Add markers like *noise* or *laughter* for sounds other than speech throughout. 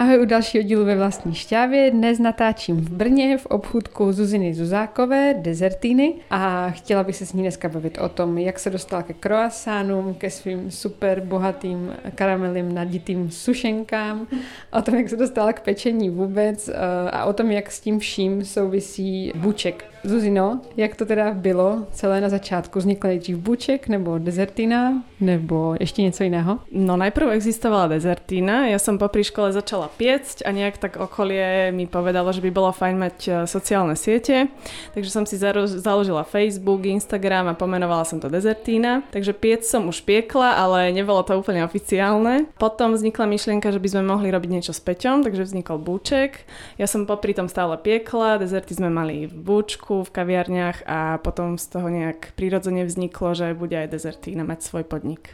Ahoj u dalšího dílu ve vlastní šťávě. Dnes natáčím v Brně v obchůdku Zuziny Zuzákové, Dezertýny a chtěla bych se s ní dneska bavit o tom, jak se dostala ke croissantům, ke svým super bohatým karamelím naditým sušenkám, o tom, jak se dostala k pečení vůbec eh, a o tom, jak s tím vším souvisí buček. Zuzino, jak to teda bylo celé na začátku? Vznikl nejdřív buček nebo dezertina nebo ještě něco jiného? No najprv existovala dezertína, ja som popri škole začala piecť a nejak tak okolie mi povedalo, že by bolo fajn mať e, sociálne siete, takže som si založila Facebook, Instagram a pomenovala som to dezertína, takže piec som už piekla, ale nebolo to úplne oficiálne. Potom vznikla myšlienka, že by sme mohli robiť niečo s Peťom, takže vznikol búček. Ja som popri tom stále piekla, dezerty sme mali v búčku, Slovensku, v kaviarniach a potom z toho nejak prirodzene vzniklo, že bude aj dezertína mať svoj podnik.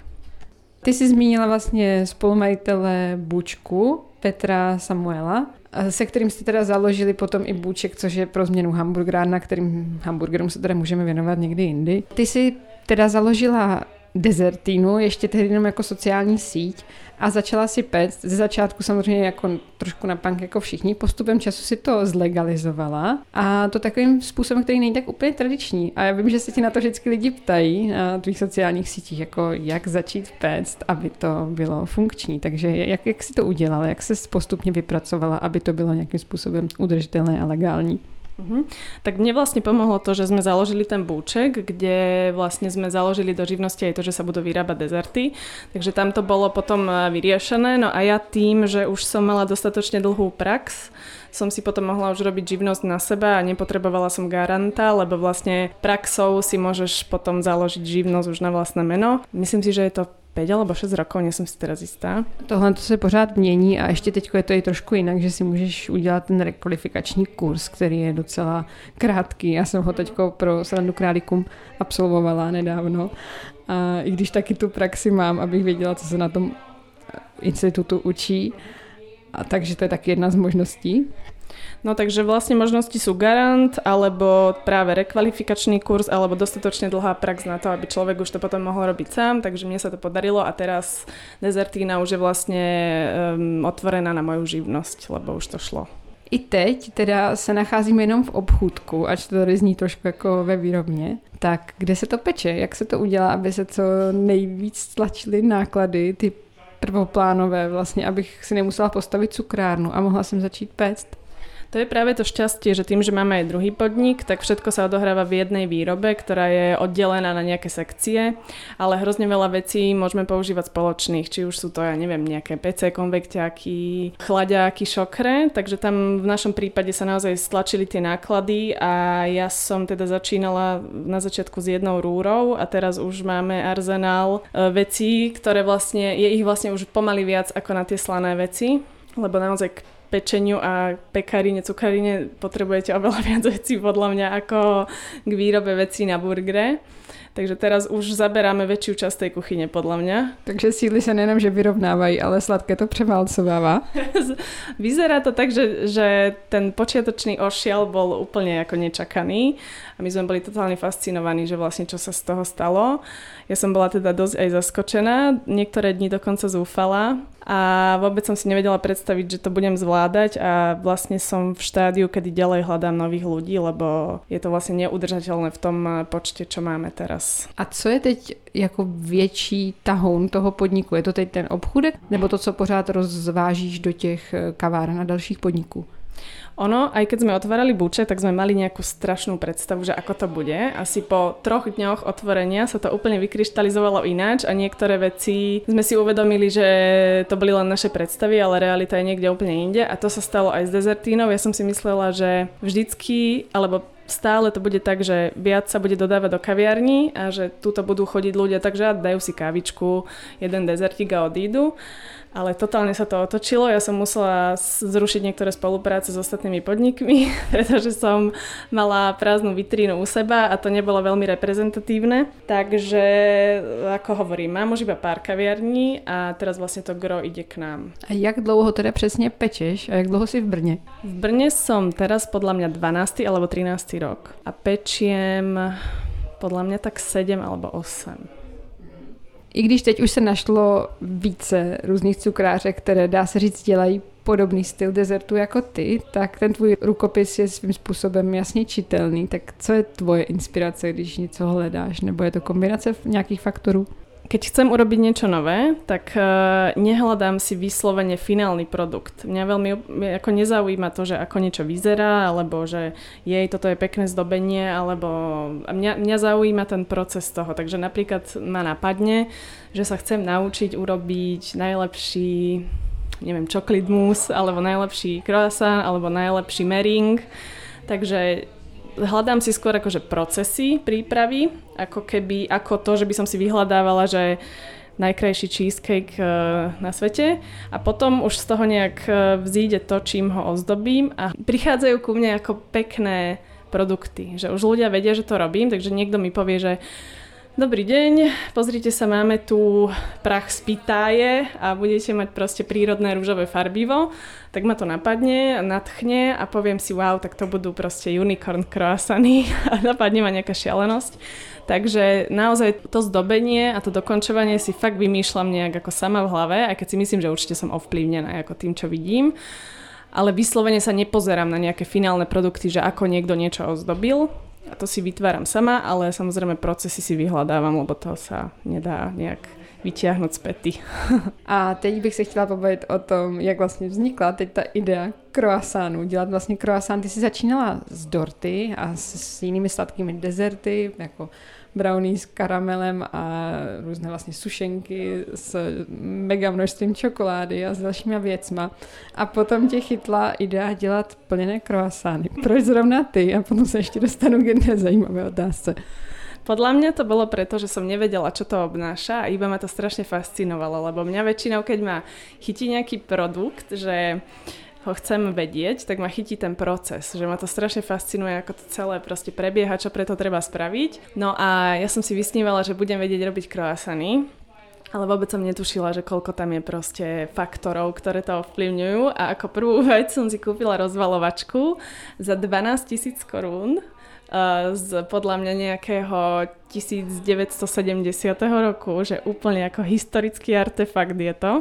Ty si zmínila vlastně spolumajitele Bučku, Petra Samuela, se kterým jste teda založili potom i Bůček, což je pro změnu hamburgerárna, kterým hamburgerům se teda můžeme věnovat někdy jindy. Ty si teda založila Dezertínu, ještě tehdy jenom jako sociální síť a začala si péct. Ze začátku samozřejmě jako trošku na punk jako všichni, postupem času si to zlegalizovala a to takovým způsobem, který není tak úplně tradiční. A já vím, že se ti na to vždycky lidi ptají na tvých sociálních sítích, jako jak začít péct, aby to bylo funkční. Takže jak, jak si to udělala, jak se postupně vypracovala, aby to bylo nějakým způsobem udržitelné a legální? Uh-huh. Tak mne vlastne pomohlo to, že sme založili ten búček, kde vlastne sme založili do živnosti aj to, že sa budú vyrábať dezerty. Takže tam to bolo potom eh, vyriešené. No a ja tým, že už som mala dostatočne dlhú prax, som si potom mohla už robiť živnosť na seba a nepotrebovala som garanta, lebo vlastne praxou si môžeš potom založiť živnosť už na vlastné meno. Myslím si, že je to 5 alebo 6 rokov, nejsem si teraz jistá. Tohle to se pořád mění a ještě teď je to i trošku jinak, že si můžeš udělat ten rekvalifikační kurz, který je docela krátký. Já jsem ho teď pro Srandu Králikum absolvovala nedávno. A i když taky tu praxi mám, abych věděla, co se na tom institutu učí, a takže to je taky jedna z možností. No takže vlastne možnosti sú garant, alebo práve rekvalifikačný kurz, alebo dostatočne dlhá prax na to, aby človek už to potom mohol robiť sám, takže mne sa to podarilo a teraz dezertína už je vlastne um, otvorená na moju živnosť, lebo už to šlo. I teď teda se nacházíme jenom v obchůdku, ač to tady zní trošku jako ve výrobně. Tak kde se to peče? Jak se to udělá, aby se co nejvíc stlačily náklady, ty prvoplánové vlastně, abych si nemusela postavit cukrárnu a mohla jsem začít péct? To je práve to šťastie, že tým, že máme aj druhý podnik, tak všetko sa odohráva v jednej výrobe, ktorá je oddelená na nejaké sekcie, ale hrozne veľa vecí môžeme používať spoločných, či už sú to, ja neviem, nejaké PC, konvekťáky, chladiáky, šokre, takže tam v našom prípade sa naozaj stlačili tie náklady a ja som teda začínala na začiatku s jednou rúrou a teraz už máme arzenál e, vecí, ktoré vlastne, je ich vlastne už pomaly viac ako na tie slané veci, lebo naozaj pečeniu a pekarine, cukarine potrebujete oveľa viac vecí podľa mňa ako k výrobe vecí na burgere. Takže teraz už zaberáme väčšiu časť tej kuchyne, podľa mňa. Takže síly sa nejenom, že vyrovnávajú, ale sladké to převálcováva. *laughs* Vyzerá to tak, že, že ten počiatočný ošiel bol úplne ako nečakaný a my sme boli totálne fascinovaní, že vlastne čo sa z toho stalo. Ja som bola teda dosť aj zaskočená, niektoré dni dokonca zúfala a vôbec som si nevedela predstaviť, že to budem zvládať a vlastne som v štádiu, kedy ďalej hľadám nových ľudí, lebo je to vlastne neudržateľné v tom počte, čo máme teraz. A co je teď jako větší tahoun toho podniku? Je to teď ten obchůdek, nebo to, co pořád rozvážíš do těch kaváren a dalších podniků? Ono, aj keď sme otvárali buče, tak sme mali nejakú strašnú predstavu, že ako to bude. Asi po troch dňoch otvorenia sa to úplne vykryštalizovalo ináč a niektoré veci sme si uvedomili, že to boli len naše predstavy, ale realita je niekde úplne inde a to sa stalo aj s dezertínou. Ja som si myslela, že vždycky, alebo stále to bude tak, že viac sa bude dodávať do kaviarní a že túto budú chodiť ľudia, takže dajú si kávičku, jeden dezertík a odídu ale totálne sa to otočilo. Ja som musela zrušiť niektoré spolupráce s ostatnými podnikmi, *laughs* pretože som mala prázdnu vitrínu u seba a to nebolo veľmi reprezentatívne. Takže, ako hovorím, mám už iba pár kaviarní a teraz vlastne to gro ide k nám. A jak dlouho teda přesně pečeš a jak dlouho si v Brně? V Brne som teraz podľa mňa 12. alebo 13. rok a pečiem podľa mňa tak 7 alebo 8. I když teď už se našlo více různých cukrářek, které dá se říct dělají podobný styl dezertu jako ty, tak ten tvůj rukopis je svým způsobem jasně čitelný. Tak co je tvoje inspirace, když něco hledáš? Nebo je to kombinace nějakých faktorů? Keď chcem urobiť niečo nové, tak uh, nehľadám si vyslovene finálny produkt. Mňa veľmi ako nezaujíma to, že ako niečo vyzerá, alebo že jej, toto je pekné zdobenie, alebo mňa, mňa zaujíma ten proces toho. Takže napríklad ma napadne, že sa chcem naučiť urobiť najlepší neviem, chocolate mousse, alebo najlepší croissant, alebo najlepší mering. Takže hľadám si skôr akože procesy prípravy, ako keby, ako to, že by som si vyhľadávala, že najkrajší cheesecake eh, na svete. A potom už z toho nejak eh, vzíde to, čím ho ozdobím. A prichádzajú ku mne ako pekné produkty, že už ľudia vedia, že to robím, takže niekto mi povie, že Dobrý deň, pozrite sa, máme tu prach z pitáje a budete mať proste prírodné rúžové farbivo, tak ma to napadne, nadchne a poviem si, wow, tak to budú proste unicorn croissany *laughs* a napadne ma nejaká šialenosť. Takže naozaj to zdobenie a to dokončovanie si fakt vymýšľam nejak ako sama v hlave, aj keď si myslím, že určite som ovplyvnená ako tým, čo vidím. Ale vyslovene sa nepozerám na nejaké finálne produkty, že ako niekto niečo ozdobil, a to si vytváram sama, ale samozrejme procesy si vyhľadávam, lebo to sa nedá nejak vyťahnuť pety. *laughs* A teď bych se chtěla pobavit o tom, jak vlastně vznikla teď ta idea croissantu, dělat vlastně croissant. Ty jsi začínala s dorty a s, s jinými sladkými dezerty, jako brownie s karamelem a různé vlastně sušenky s mega množstvím čokolády a s dalšíma věcma. A potom tě chytla idea dělat plněné croissány. Proč zrovna ty? A potom se ještě dostanu k jedné zajímavé otázce. Podľa mňa to bolo preto, že som nevedela, čo to obnáša a iba ma to strašne fascinovalo, lebo mňa väčšinou, keď ma chytí nejaký produkt, že ho chcem vedieť, tak ma chytí ten proces, že ma to strašne fascinuje, ako to celé proste prebieha, čo preto treba spraviť. No a ja som si vysnívala, že budem vedieť robiť croissany, ale vôbec som netušila, že koľko tam je proste faktorov, ktoré to ovplyvňujú a ako prvú *laughs* vec som si kúpila rozvalovačku za 12 tisíc korún z podľa mňa nejakého 1970. roku, že úplne ako historický artefakt je to.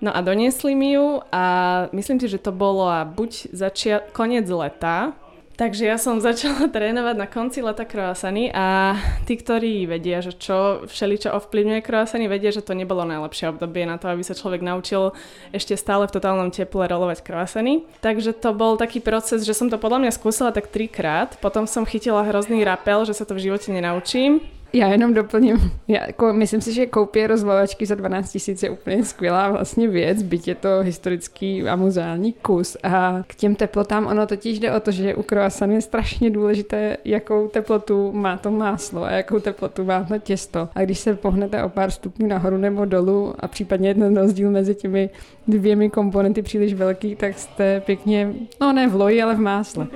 No a doniesli mi ju a myslím si, že to bolo a buď začia- koniec leta, Takže ja som *laughs* začala trénovať na konci leta croissany a tí, ktorí vedia, že čo všeličo ovplyvňuje croissany, vedia, že to nebolo najlepšie obdobie na to, aby sa človek naučil ešte stále v totálnom teple rolovať croissany. Takže to bol taký proces, že som to podľa mňa skúsila tak trikrát, potom som chytila hrozný rapel, že sa to v živote nenaučím já jenom doplním. Já, jako, myslím si, že koupě rozvalovačky za 12 tisíc je úplně skvělá vlastně věc, byť je to historický a muzeální kus. A k těm teplotám ono totiž jde o to, že u croissanu je strašně důležité, jakou teplotu má to máslo a jakou teplotu má to těsto. A když se pohnete o pár stupňů nahoru nebo dolů a případně jeden rozdíl mezi těmi dvěmi komponenty příliš velký, tak jste pěkně, no ne v loji, ale v másle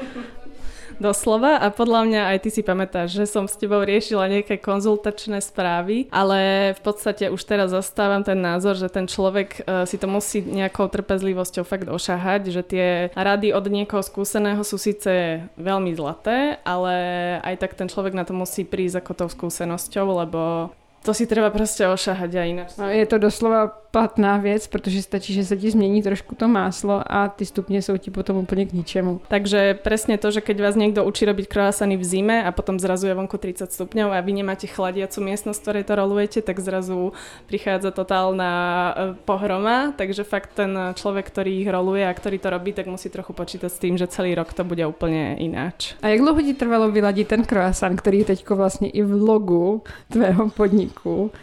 doslova a podľa mňa aj ty si pamätáš, že som s tebou riešila nejaké konzultačné správy, ale v podstate už teraz zastávam ten názor, že ten človek e, si to musí nejakou trpezlivosťou fakt ošahať, že tie rady od niekoho skúseného sú síce veľmi zlaté, ale aj tak ten človek na to musí prísť ako tou skúsenosťou, lebo to si treba proste ošahať a ináč. No, je to doslova platná věc, protože stačí, že se ti změní trošku to máslo a ty stupně jsou ti potom úplně k ničemu. Takže presne to, že keď vás niekto učí robiť croissany v zime a potom zrazu je vonku 30 stupňov a vy nemáte chladiacu miestnosť, v ktorej to rolujete, tak zrazu prichádza totálna e, pohroma, takže fakt ten človek, ktorý ich roluje a ktorý to robí, tak musí trochu počítať s tým, že celý rok to bude úplne ináč. A jak dlouho ti trvalo vyladit ten croissant, který je teďko vlastně i v logu tvého podniku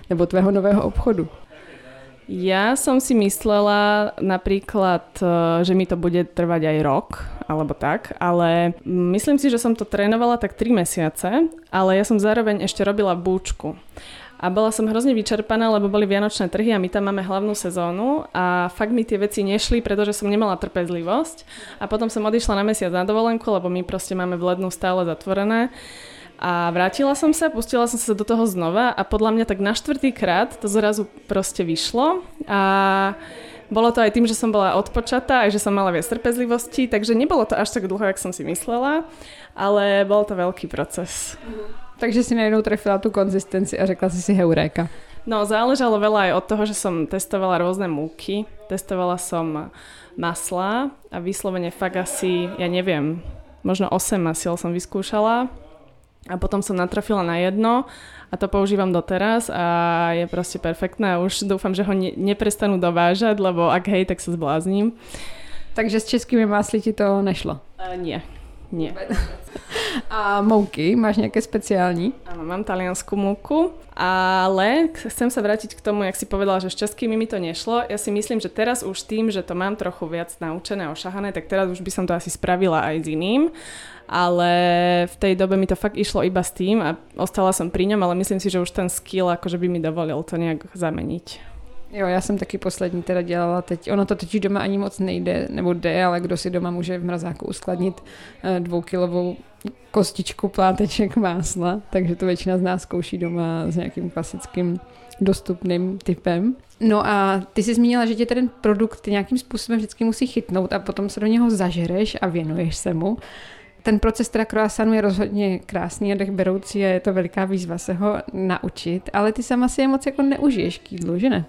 nebo tvého nového obchodu? Ja som si myslela napríklad, e, že mi to bude trvať aj rok, alebo tak, ale myslím si, že som to trénovala tak 3 mesiace, ale ja som zároveň ešte robila búčku. A bola som hrozne vyčerpaná, lebo boli vianočné trhy a my tam máme hlavnú sezónu a fakt mi tie veci nešli, pretože som nemala trpezlivosť. A potom som odišla na mesiac na dovolenku, lebo my proste máme v lednu stále zatvorené. A vrátila som sa, pustila som sa do toho znova a podľa mňa tak na štvrtý krát to zrazu proste vyšlo. A bolo to aj tým, že som bola odpočatá, aj že som mala viac trpezlivosti, takže nebolo to až tak dlho, jak som si myslela, ale bol to veľký proces. Takže si najednou trefila tú konzistenci a řekla si si heuréka. No, záležalo veľa aj od toho, že som testovala rôzne múky. Testovala som masla a vyslovene fakt asi, ja neviem, možno 8 masiel som vyskúšala a potom som natrafila na jedno a to používam doteraz a je proste perfektné a už dúfam, že ho ne, neprestanú dovážať, lebo ak hej, tak sa zblázním. Takže s českými másly ti to nešlo? Uh, nie, nie. A mouky, máš nejaké speciální? Áno, mám taliansku múku, ale chcem sa vrátiť k tomu, jak si povedala, že s českými mi to nešlo. Ja si myslím, že teraz už tým, že to mám trochu viac naučené, ošahané, tak teraz už by som to asi spravila aj s iným ale v tej dobe mi to fakt išlo iba s tým a ostala som pri ňom, ale myslím si, že už ten skill akože by mi dovolil to nejak zameniť. Jo, já jsem taky poslední teda dělala teď. Ono to totiž doma ani moc nejde, nebo jde, ale kdo si doma může v mrazáku uskladnit eh, dvoukilovou kostičku pláteček másla, takže to většina z nás zkouší doma s nějakým klasickým dostupným typem. No a ty jsi zmínila, že tě ten produkt nějakým způsobem vždycky musí chytnout a potom se do něho zažereš a věnuješ se mu. Ten proces teda croissanu je rozhodně krásný a dech beroucí a je to veliká výzva se ho naučit, ale ty sama si je moc jako neužiješ k jídlu, že ne?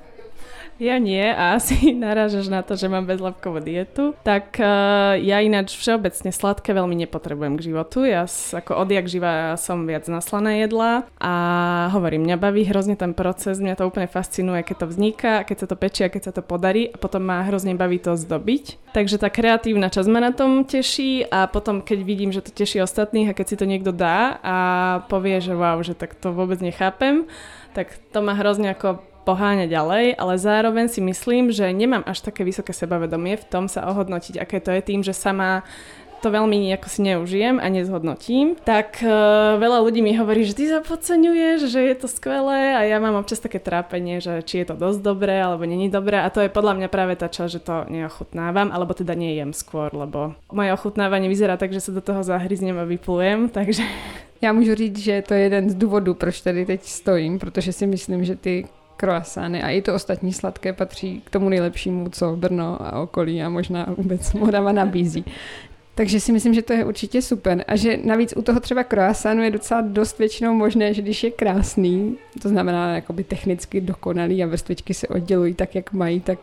Ja nie a asi *laughs* narážaš na to, že mám bezlepkovú dietu. Tak uh, ja ináč všeobecne sladké veľmi nepotrebujem k životu. Ja ako odjak živa som viac naslané jedla a hovorím, mňa baví hrozne ten proces, mňa to úplne fascinuje, keď to vzniká, keď sa to pečie keď sa to podarí a potom ma hrozne baví to zdobiť. Takže tá kreatívna časť ma na tom teší a potom keď vidím, že to teší ostatných a keď si to niekto dá a povie, že wow, že tak to vôbec nechápem, tak to ma hrozne ako poháňať ďalej, ale zároveň si myslím, že nemám až také vysoké sebavedomie v tom sa ohodnotiť, aké to je tým, že sama to veľmi nejako si neužijem a nezhodnotím, tak uh, veľa ľudí mi hovorí, že ty sa podceňuješ, že je to skvelé a ja mám občas také trápenie, že či je to dosť dobré alebo není dobré a to je podľa mňa práve tá časť, že to neochutnávam, alebo teda nejem skôr, lebo moje ochutnávanie vyzerá tak, že sa do toho zahryznem a vyplujem, *laughs* takže... Já můžu říct, že to je jeden z důvodů, proč tady teď stojím, protože si myslím, že ty kroasány a i to ostatní sladké patří k tomu nejlepšímu, co Brno a okolí a možná vůbec Morava nabízí. Takže si myslím, že to je určitě super. A že navíc u toho třeba croissanu je docela dost většinou možné, že když je krásný, to znamená jakoby technicky dokonalý a vrstvičky se oddělují tak, jak mají, tak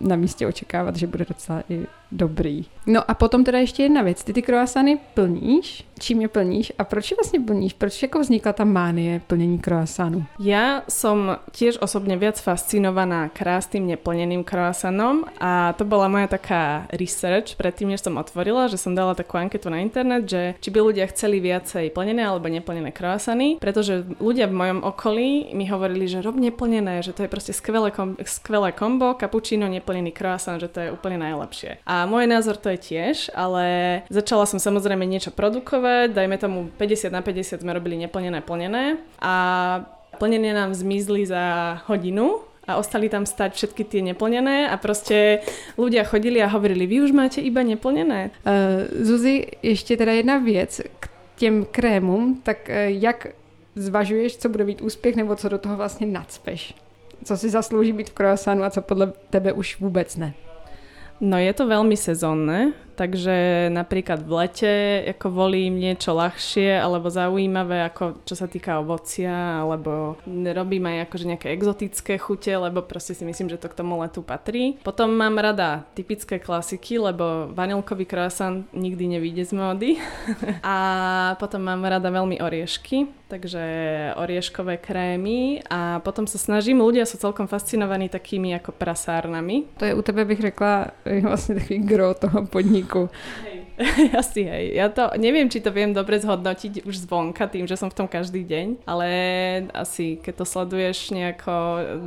na místě očekávat, že bude docela i dobrý. No a potom teda ještě jedna věc. Ty ty croissany plníš? Čím je plníš? A proč je vlastně plníš? Proč jako vznikla ta mánie plnění croissanu? Ja som tiež osobne viac fascinovaná krásnym neplneným croissanom a to bola moja taká research predtým, než som otvorila, že som dala takú anketu na internet, že či by ľudia chceli viacej plnené alebo neplnené croissany, pretože ľudia v mojom okolí mi hovorili, že rob neplnené, že to je proste skvelé, kom- skvelé kombo, cappuccino, neplnený croissant, že to je úplne najlepšie. A môj názor to je tiež, ale začala som samozrejme niečo produkovať, dajme tomu 50 na 50 sme robili neplnené, plnené a plnené nám zmizli za hodinu a ostali tam stať všetky tie neplnené a proste ľudia chodili a hovorili, vy už máte iba neplnené. Uh, Zuzi, ještě teda jedna věc k těm krémům, tak uh, jak zvažuješ, co bude být úspěch, nebo co do toho vlastně nadspeš? Co si zaslouží být v croissantu a co podle tebe už vůbec ne? No je to veľmi sezónne, takže napríklad v lete ako volím niečo ľahšie alebo zaujímavé, ako čo sa týka ovocia, alebo robím aj akože nejaké exotické chute, lebo proste si myslím, že to k tomu letu patrí. Potom mám rada typické klasiky, lebo vanilkový croissant nikdy nevíde z módy. *laughs* a potom mám rada veľmi oriešky, takže orieškové krémy a potom sa snažím, ľudia sú celkom fascinovaní takými ako prasárnami. To je u tebe bych řekla vlastně takový gro toho podniku. Hej. *laughs* Asi hej. Ja to neviem, či to viem dobre zhodnotiť už zvonka tým, že som v tom každý deň, ale asi keď to sleduješ nejako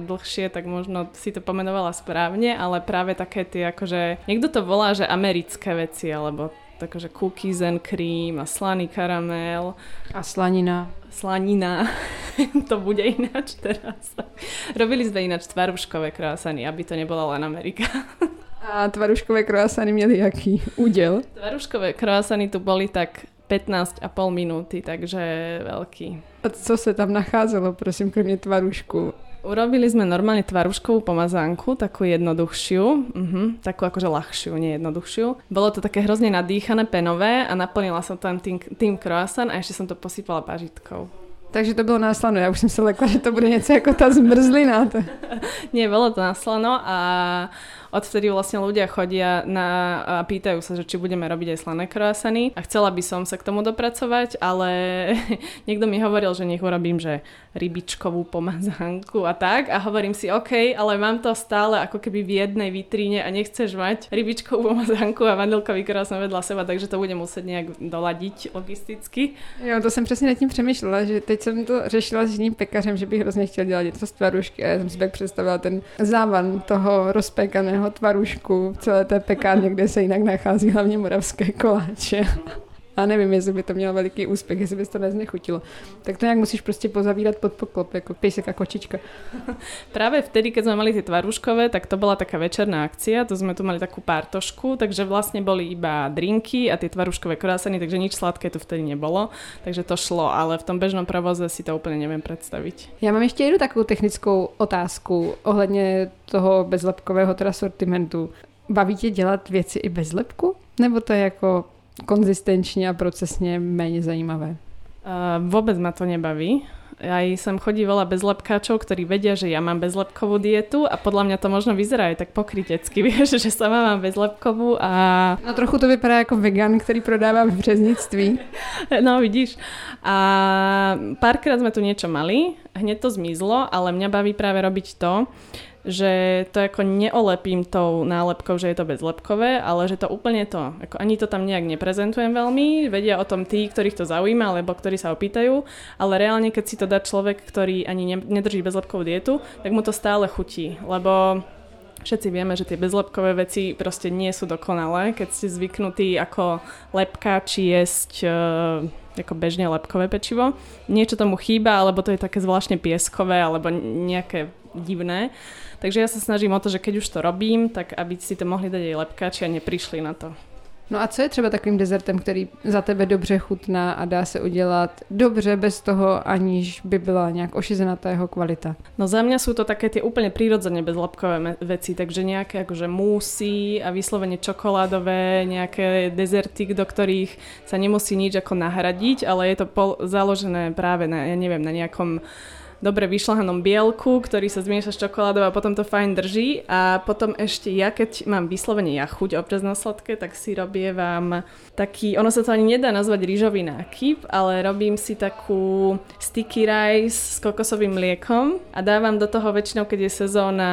dlhšie, tak možno si to pomenovala správne, ale práve také tie akože, niekto to volá, že americké veci, alebo takže cookies and cream a slaný karamel. A slanina. Slanina, *laughs* to bude ináč teraz. Robili sme ináč tvaruškové krásany, aby to nebola len Amerika. *laughs* A tvaruškové krásany měli jaký údel? Tvaruškové krásany tu boli tak 15,5 minúty, takže veľký. A co se tam nacházelo, prosím, kromě tvarušku? Urobili sme normálne tvaruškovú pomazánku, takú jednoduchšiu, uh-huh, takú akože ľahšiu, nie jednoduchšiu. Bolo to také hrozne nadýchané, penové a naplnila som tam tým, tým croissant a ešte som to posypala pažitkou. Takže to bylo náslano. Já už jsem se lekla, že to bude něco jako ta zmrzlina. *laughs* Nie, bolo to náslano a odvtedy vlastne ľudia chodia na, a pýtajú sa, že či budeme robiť aj slané croissany a chcela by som sa k tomu dopracovať, ale *laughs* niekto mi hovoril, že nech urobím, že rybičkovú pomazánku a tak a hovorím si, OK, ale mám to stále ako keby v jednej vitríne a nechceš mať rybičkovú pomazánku a vanilkový croissant vedľa seba, takže to budem musieť nejak doladiť logisticky. Jo, to jsem přesně nad tím přemýšlela, že teď jsem to řešila s jiným pekařem, že bych hrozně chtěla dělat něco z tvarušky a já jsem si tak představila ten závan toho rozpekaného tvarušku v celé té pekárně, kde se jinak nachází hlavně moravské koláče a nevím, jestli by to mělo veliký úspěch, jestli by to neznechutilo. Tak to nějak musíš prostě pozavírat pod poklop, jako pejsek a kočička. *laughs* Práve vtedy, keď sme mali tie tvarúškové, tak to bola taká večerná akcia, to sme tu mali takú pártošku, takže vlastne boli iba drinky a tie tvarúškové krásany, takže nič sladké tu vtedy nebolo, takže to šlo, ale v tom bežnom provoze si to úplne neviem predstaviť. Já mám ještě jednu takovou technickou otázku ohledně toho bezlepkového teda sortimentu. Baví tě dělat věci i bez lepku? Nebo to je jako konzistenčne a procesne menej zajímavé? Uh, vôbec ma to nebaví. Aj sem chodí veľa bezlepkáčov, ktorí vedia, že ja mám bezlepkovú dietu a podľa mňa to možno vyzerá aj tak pokrytecky, *laughs* vieš, že sama mám bezlepkovú a... No trochu to vypadá ako vegan, ktorý prodáva v březnictví. *laughs* No vidíš. A párkrát sme tu niečo mali, hneď to zmizlo, ale mňa baví práve robiť to, že to ako neolepím tou nálepkou, že je to bezlepkové, ale že to úplne to, ako ani to tam nejak neprezentujem veľmi, vedia o tom tí, ktorých to zaujíma, alebo ktorí sa opýtajú, ale reálne, keď si to dá človek, ktorý ani nedrží bezlepkovú dietu, tak mu to stále chutí, lebo Všetci vieme, že tie bezlepkové veci proste nie sú dokonalé, keď ste zvyknutí ako lepkáči jesť e, ako bežne lepkové pečivo. Niečo tomu chýba, alebo to je také zvláštne pieskové, alebo nejaké divné. Takže ja sa snažím o to, že keď už to robím, tak aby si to mohli dať aj lepkáči a neprišli na to. No a co je třeba takovým dezertem, který za tebe dobře chutná a dá se udělat dobře bez toho, aniž by byla nějak ošizená ta jeho kvalita? No za mňa sú to také tie úplne prírodzene bezlepkové veci, takže nejaké akože músy a vyslovene čokoládové, nejaké dezerty, do ktorých sa nemusí nič ako nahradiť, ale je to pol- založené práve na, ja neviem, na nejakom dobre vyšľahanom bielku, ktorý sa zmieša s čokoládou a potom to fajn drží. A potom ešte ja, keď mám vyslovene ja chuť občas na sladké, tak si robievam taký, ono sa to ani nedá nazvať rýžový nákyp, ale robím si takú sticky rice s kokosovým mliekom a dávam do toho väčšinou, keď je sezóna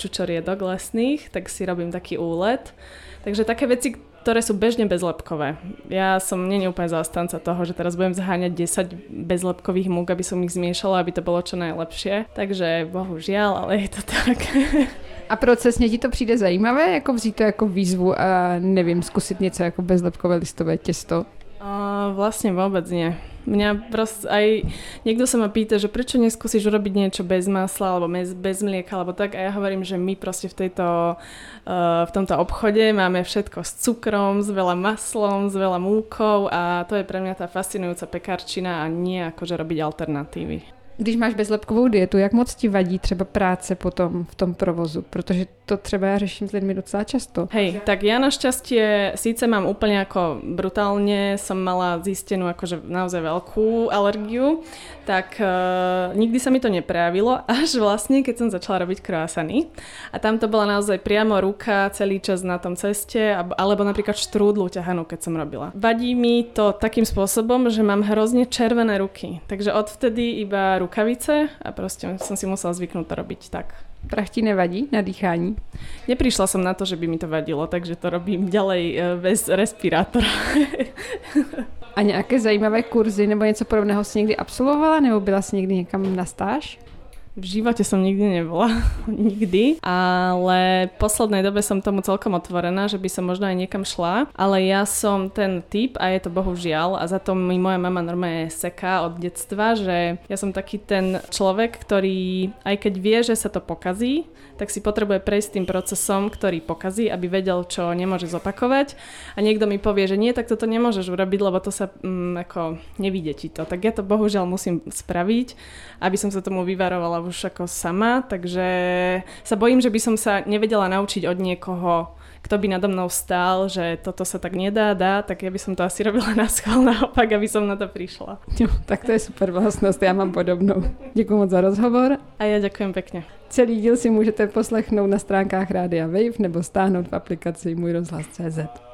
čučoriedok lesných, tak si robím taký úlet. Takže také veci, ktoré sú bežne bezlepkové. Ja som není úplne zastanca toho, že teraz budem zháňať 10 bezlepkových múk, aby som ich zmiešala, aby to bolo čo najlepšie. Takže bohužiaľ, ale je to tak. *laughs* A procesně ti to přijde zajímavé, jako vzít to jako výzvu a nevím, zkusit něco jako bezlepkové listové těsto? Uh, vlastne vôbec nie. Mňa proste aj niekto sa ma pýta, že prečo neskúsiš urobiť niečo bez masla alebo bez, bez mlieka alebo tak a ja hovorím, že my proste v, tejto, uh, v tomto obchode máme všetko s cukrom, s veľa maslom, s veľa múkou a to je pre mňa tá fascinujúca pekárčina a nie akože robiť alternatívy. Když máš bezlepkovou dietu, jak moc ti vadí třeba práce potom v tom provozu? Protože to třeba ja řeším s lidmi docela často. Hej, tak ja našťastie síce mám úplne ako brutálne, som mala zistenú akože naozaj veľkú alergiu, tak uh, nikdy sa mi to neprejavilo, *laughs* až vlastne keď som začala robiť croissany. A tam to bola naozaj priamo ruka celý čas na tom ceste, alebo napríklad štrúdlu ťahanú, keď som robila. Vadí mi to takým spôsobom, že mám hrozne červené ruky. Takže odvtedy iba rukavice a proste som si musela zvyknúť to robiť tak. Prach ti nevadí na dýchání? Neprišla som na to, že by mi to vadilo, takže to robím ďalej e, bez respirátora. *laughs* A nějaké zajímavé kurzy nebo něco podobného si někdy absolvovala, nebo byla si někdy někam na stáž? V živote som nikdy nebola, *laughs* nikdy, ale v poslednej dobe som tomu celkom otvorená, že by som možno aj niekam šla, ale ja som ten typ a je to bohužiaľ a za to mi moja mama normálne seká od detstva, že ja som taký ten človek, ktorý aj keď vie, že sa to pokazí, tak si potrebuje prejsť tým procesom, ktorý pokazí, aby vedel, čo nemôže zopakovať. A niekto mi povie, že nie, tak toto nemôžeš urobiť, lebo to sa mm, ako nevidie ti to. Tak ja to bohužiaľ musím spraviť, aby som sa tomu vyvarovala už ako sama, takže sa bojím, že by som sa nevedela naučiť od niekoho, kto by nado mnou stál, že toto sa tak nedá, dá, tak ja by som to asi robila na schvál naopak, aby som na to prišla. Jo, *laughs* tak to je super vlastnosť, ja mám podobnou. Děkuji moc za rozhovor. A ja ďakujem pekne. Celý díl si můžete poslechnout na stránkách Rádia Wave nebo stáhnout v aplikaci Můj rozhlas.cz.